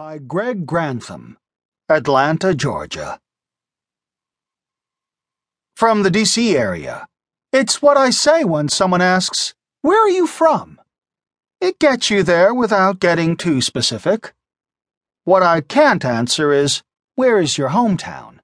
by Greg Grantham, Atlanta, Georgia. From the DC area. It's what I say when someone asks, Where are you from? It gets you there without getting too specific. What I can't answer is, Where is your hometown?